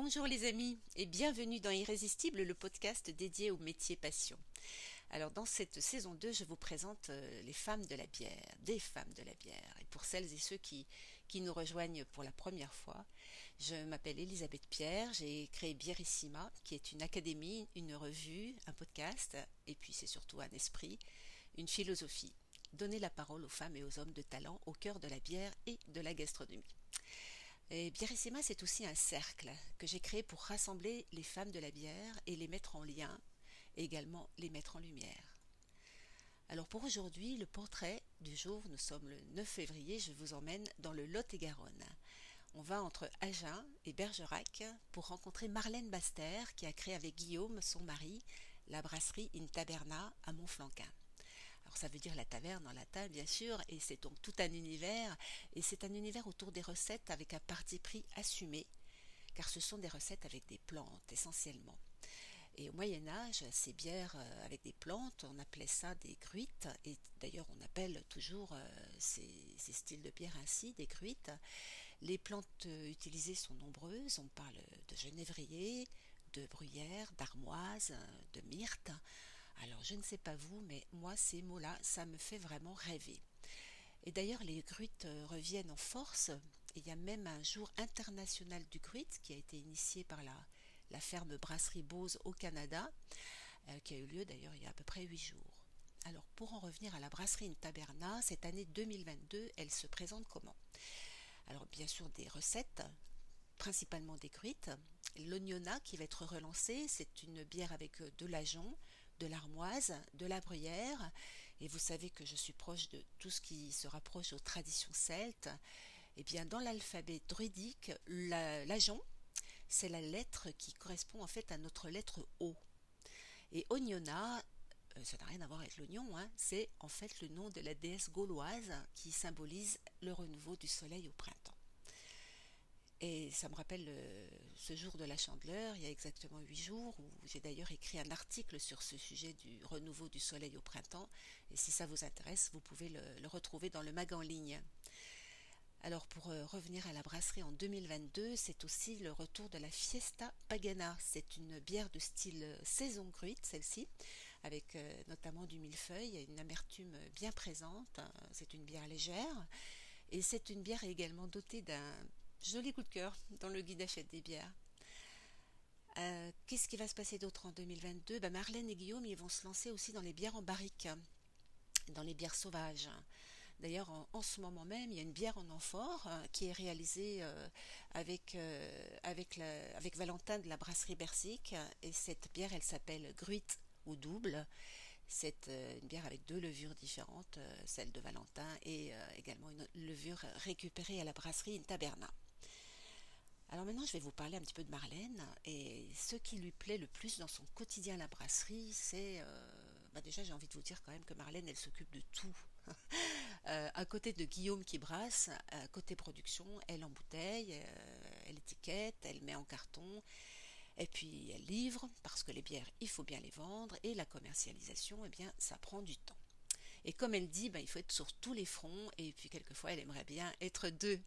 Bonjour les amis et bienvenue dans Irrésistible, le podcast dédié au métier passion. Alors dans cette saison 2, je vous présente euh, les femmes de la bière, des femmes de la bière. Et pour celles et ceux qui, qui nous rejoignent pour la première fois, je m'appelle Elisabeth Pierre, j'ai créé Bierissima, qui est une académie, une revue, un podcast, et puis c'est surtout un esprit, une philosophie. Donner la parole aux femmes et aux hommes de talent au cœur de la bière et de la gastronomie. Et Bierissima, c'est aussi un cercle que j'ai créé pour rassembler les femmes de la bière et les mettre en lien, et également les mettre en lumière. Alors pour aujourd'hui, le portrait du jour, nous sommes le 9 février, je vous emmène dans le Lot-et-Garonne. On va entre Agen et Bergerac pour rencontrer Marlène Baster qui a créé avec Guillaume, son mari, la brasserie In Taberna à Montflanquin. Alors ça veut dire la taverne en latin bien sûr, et c'est donc tout un univers, et c'est un univers autour des recettes avec un parti pris assumé, car ce sont des recettes avec des plantes essentiellement. Et au Moyen Âge, ces bières euh, avec des plantes, on appelait ça des gruites, et d'ailleurs on appelle toujours euh, ces, styles de bière ainsi, des gruites. Les plantes euh, utilisées sont nombreuses, on parle de genévrier, de bruyère, d'armoise, de myrte. Alors je ne sais pas vous, mais moi ces mots-là, ça me fait vraiment rêver. Et d'ailleurs les gruites euh, reviennent en force. Il y a même un jour international du gruite qui a été initié par la, ferme Brasserie Bose au Canada, euh, qui a eu lieu d'ailleurs il y a à peu près huit jours. Alors pour en revenir à la brasserie Taberna, cette année 2022, elle se présente comment? Alors bien sûr des recettes, principalement des gruites. L'ognona qui va être relancé, c'est une bière avec euh, de l'ajon, de l'armoise, de la bruyère, et vous savez que je suis proche de tout ce qui se rapproche aux traditions celtes, et eh bien dans l'alphabet druidique, l'ajon, c'est la lettre qui correspond en fait à notre lettre O. Et Ognona, euh, ça n'a rien à voir avec l'oignon, hein, c'est en fait le nom de la déesse gauloise qui symbolise le renouveau du soleil au printemps. Et ça me rappelle euh, ce jour de la chandeleur, il y a exactement huit jours, où j'ai d'ailleurs écrit un article sur ce sujet du renouveau du soleil au printemps. Et si ça vous intéresse, vous pouvez le, retrouver dans le mag en ligne. Alors pour euh, revenir à la brasserie en 2022, c'est aussi le retour de la Fiesta Pagana. C'est une bière de style euh, saison gruite, celle-ci, avec notamment du millefeuille une amertume bien présente. C'est une bière légère. Et c'est une bière également dotée d'un Joli coup de cœur dans le guide achète des bières. Euh, qu'est-ce qui va se passer d'autre en 2022 ben Marlène et Guillaume ils vont se lancer aussi dans les bières en barrique, dans les bières sauvages. D'ailleurs, en, ce moment même, il y a une bière en amphore euh, qui est réalisée euh, avec, avec, Valentin de la brasserie Bersic. Et cette bière, elle s'appelle Gruite ou Double. C'est une bière avec deux levures différentes, celle de Valentin et également une levure récupérée à la brasserie Taberna. Alors maintenant, je vais vous parler un petit peu de Marlène. Et ce qui lui plaît le plus dans son quotidien à la brasserie, c'est... Euh, bah déjà, j'ai envie de vous dire quand même que Marlène, elle s'occupe de tout. euh, à côté de Guillaume qui brasse, à côté production, elle embouteille, euh, elle étiquette, elle met en carton. Et puis elle livre, parce que les bières, il faut bien les vendre. Et la commercialisation, eh bien, ça prend du temps. Et comme elle dit, bah, il faut être sur tous les fronts. Et puis quelquefois, elle aimerait bien être deux.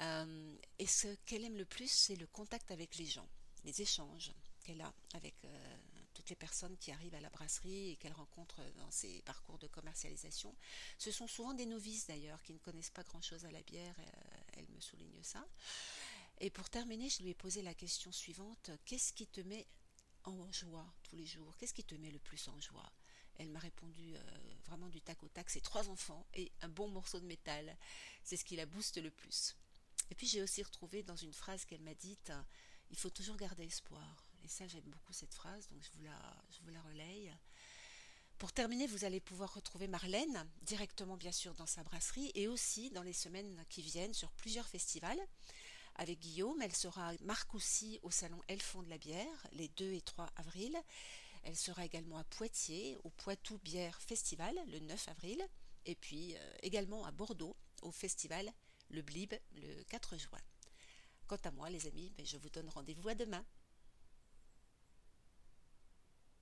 Euh, et ce qu'elle aime le plus, c'est le contact avec les gens, les échanges qu'elle a avec euh, toutes les personnes qui arrivent à la brasserie et qu'elle rencontre dans ses parcours de commercialisation. Ce sont souvent des novices d'ailleurs qui ne connaissent pas grand-chose à la bière, euh, elle me souligne ça. Et pour terminer, je lui ai posé la question suivante, qu'est-ce qui te met en joie tous les jours? Qu'est-ce qui te met le plus en joie? Elle m'a répondu vraiment du tac au tac, c'est trois enfants et un bon morceau de métal. C'est ce qui la booste le plus. Et puis j'ai aussi retrouvé dans une phrase qu'elle m'a dite, il faut toujours garder espoir. Et ça, j'aime beaucoup cette phrase, donc je vous la, je vous la relaye. Pour terminer, vous allez pouvoir retrouver Marlène directement, bien sûr, dans sa brasserie et aussi dans les semaines qui viennent sur plusieurs festivals. Avec Guillaume, elle sera à Marcoussis au salon Elfond de la bière les 2 et 3 avril. Elle sera également à Poitiers au Poitou Bière Festival le 9 avril. Et puis euh, également à Bordeaux au festival le Blib le 4 juin. Quant à moi, les amis, ben, je vous donne rendez-vous à demain.